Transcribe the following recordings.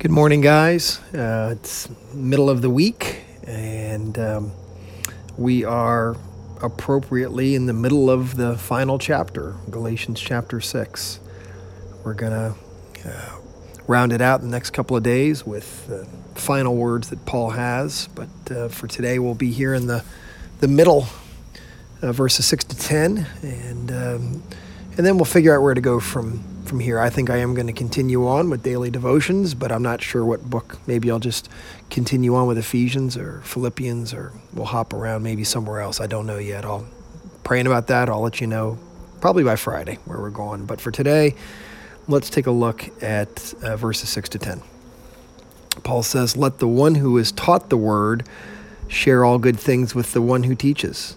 Good morning, guys. Uh, it's middle of the week, and um, we are appropriately in the middle of the final chapter, Galatians chapter 6. We're going to uh, round it out in the next couple of days with the final words that Paul has, but uh, for today we'll be here in the, the middle, uh, verses 6 to 10, and, um, and then we'll figure out where to go from from here. I think I am going to continue on with daily devotions, but I'm not sure what book. Maybe I'll just continue on with Ephesians or Philippians, or we'll hop around maybe somewhere else. I don't know yet. I'll praying about that. I'll let you know probably by Friday where we're going. But for today, let's take a look at uh, verses 6 to 10. Paul says, Let the one who is taught the word share all good things with the one who teaches.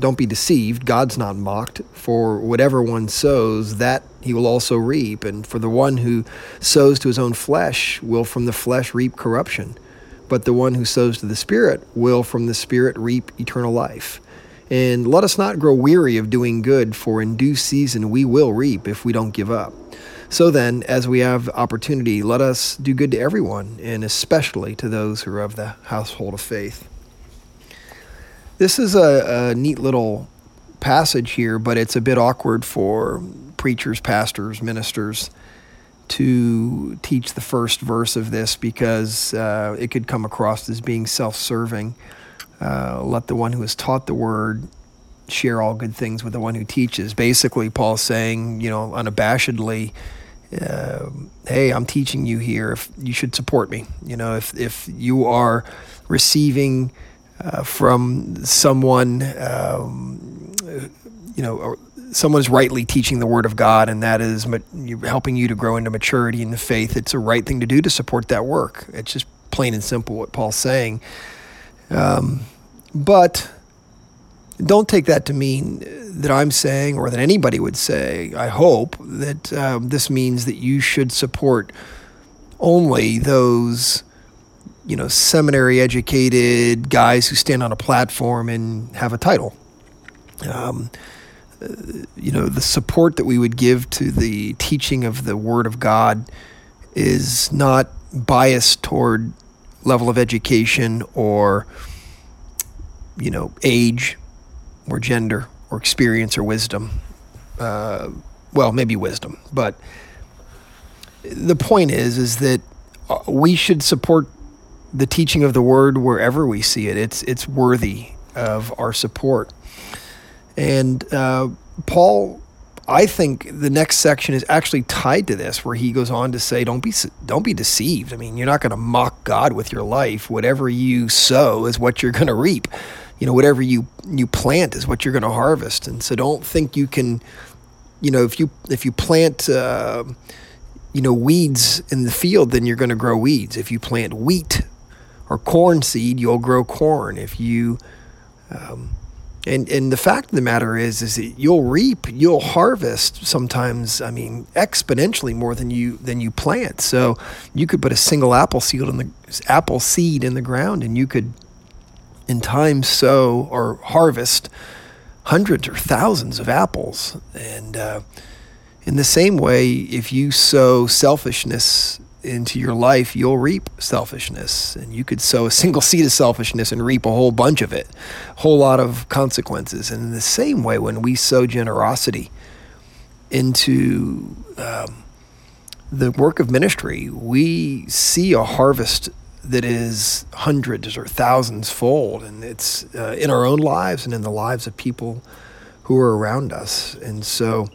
Don't be deceived, God's not mocked. For whatever one sows, that he will also reap. And for the one who sows to his own flesh will from the flesh reap corruption. But the one who sows to the Spirit will from the Spirit reap eternal life. And let us not grow weary of doing good, for in due season we will reap if we don't give up. So then, as we have opportunity, let us do good to everyone, and especially to those who are of the household of faith. This is a, a neat little passage here, but it's a bit awkward for preachers, pastors, ministers to teach the first verse of this because uh, it could come across as being self serving. Uh, let the one who has taught the word share all good things with the one who teaches. Basically, Paul's saying, you know, unabashedly, uh, hey, I'm teaching you here. If you should support me, you know, if if you are receiving uh, from someone, um, you know, someone's rightly teaching the Word of God, and that is helping you to grow into maturity in the faith. It's a right thing to do to support that work. It's just plain and simple what Paul's saying. Um, but don't take that to mean that I'm saying, or that anybody would say, I hope, that um, this means that you should support only those you know, seminary educated guys who stand on a platform and have a title. Um, uh, you know, the support that we would give to the teaching of the Word of God is not biased toward level of education or, you know, age or gender or experience or wisdom. Uh, well, maybe wisdom, but the point is, is that uh, we should support the teaching of the word wherever we see it. It's it's worthy of our support. And uh, Paul, I think the next section is actually tied to this, where he goes on to say, "Don't be don't be deceived. I mean, you're not going to mock God with your life. Whatever you sow is what you're going to reap. You know, whatever you you plant is what you're going to harvest. And so, don't think you can. You know, if you if you plant." Uh, you know, weeds in the field, then you're going to grow weeds. If you plant wheat or corn seed, you'll grow corn. If you, um, and and the fact of the matter is, is that you'll reap, you'll harvest sometimes. I mean, exponentially more than you than you plant. So you could put a single apple seed in the apple seed in the ground, and you could, in time, sow or harvest hundreds or thousands of apples. And uh, in the same way, if you sow selfishness into your life, you'll reap selfishness. And you could sow a single seed of selfishness and reap a whole bunch of it, a whole lot of consequences. And in the same way, when we sow generosity into um, the work of ministry, we see a harvest that is hundreds or thousands fold. And it's uh, in our own lives and in the lives of people who are around us. And so,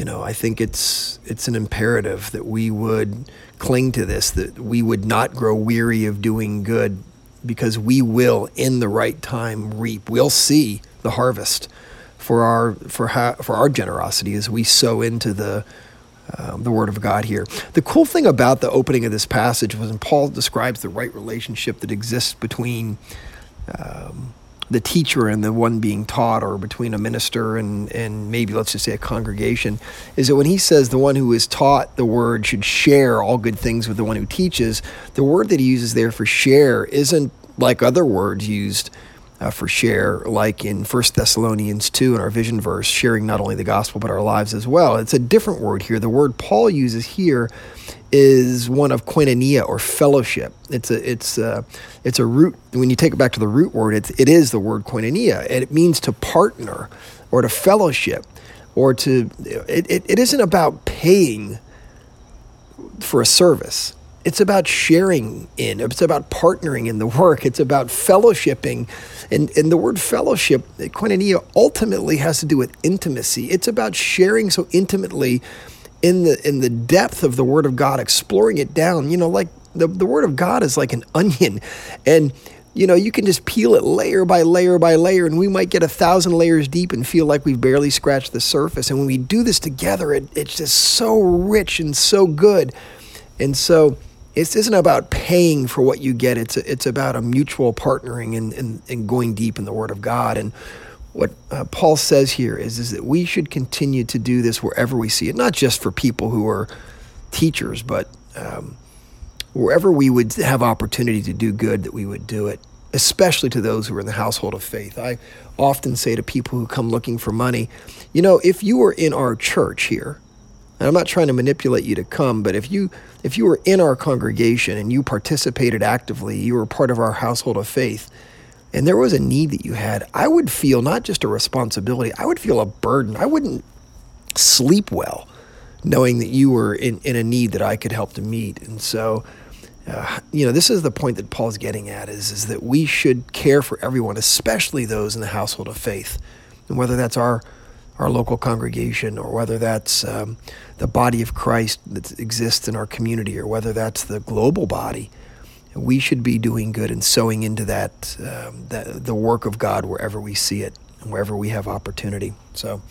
you know, I think it's it's an imperative that we would cling to this, that we would not grow weary of doing good, because we will, in the right time, reap. We'll see the harvest for our for for our generosity as we sow into the um, the Word of God here. The cool thing about the opening of this passage was when Paul describes the right relationship that exists between. Um, the teacher and the one being taught, or between a minister and, and maybe let's just say a congregation, is that when he says the one who is taught the word should share all good things with the one who teaches, the word that he uses there for share isn't like other words used uh, for share, like in 1 Thessalonians 2 in our vision verse, sharing not only the gospel but our lives as well. It's a different word here. The word Paul uses here is one of koinonia or fellowship. It's a it's a, it's a root. When you take it back to the root word, it's, it is the word koinonia, and it means to partner or to fellowship or to. It, it, it isn't about paying for a service. It's about sharing in. It's about partnering in the work. It's about fellowshipping. And, and the word fellowship, koinonia, ultimately has to do with intimacy. It's about sharing so intimately in the in the depth of the Word of God, exploring it down. You know, like the, the Word of God is like an onion. And you know, you can just peel it layer by layer by layer, and we might get a thousand layers deep and feel like we've barely scratched the surface. And when we do this together, it, it's just so rich and so good. And so it isn't about paying for what you get. It's it's about a mutual partnering and, and, and going deep in the Word of God. And what uh, Paul says here is, is that we should continue to do this wherever we see it, not just for people who are teachers, but um, wherever we would have opportunity to do good, that we would do it, especially to those who are in the household of faith. I often say to people who come looking for money, you know, if you were in our church here, and I'm not trying to manipulate you to come, but if you if you were in our congregation and you participated actively, you were part of our household of faith, and there was a need that you had, I would feel not just a responsibility, I would feel a burden. I wouldn't sleep well knowing that you were in, in a need that I could help to meet. And so, uh, you know, this is the point that Paul's getting at is, is that we should care for everyone, especially those in the household of faith. And whether that's our, our local congregation or whether that's um, the body of Christ that exists in our community or whether that's the global body, we should be doing good and sowing into that, um, that the work of God wherever we see it and wherever we have opportunity. So,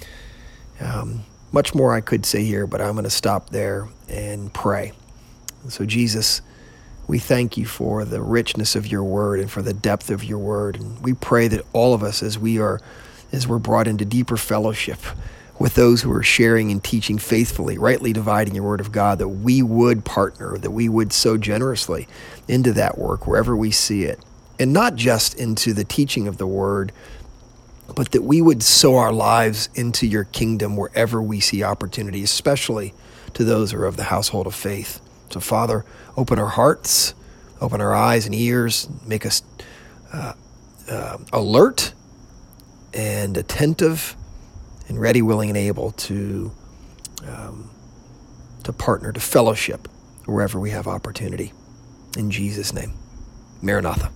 um, much more I could say here, but I'm going to stop there and pray. So, Jesus, we thank you for the richness of your word and for the depth of your word. And we pray that all of us, as we are, as we're brought into deeper fellowship, with those who are sharing and teaching faithfully, rightly dividing your word of God, that we would partner, that we would sow generously into that work wherever we see it. And not just into the teaching of the word, but that we would sow our lives into your kingdom wherever we see opportunity, especially to those who are of the household of faith. So, Father, open our hearts, open our eyes and ears, make us uh, uh, alert and attentive and ready, willing, and able to um, to partner, to fellowship wherever we have opportunity. In Jesus' name, Maranatha.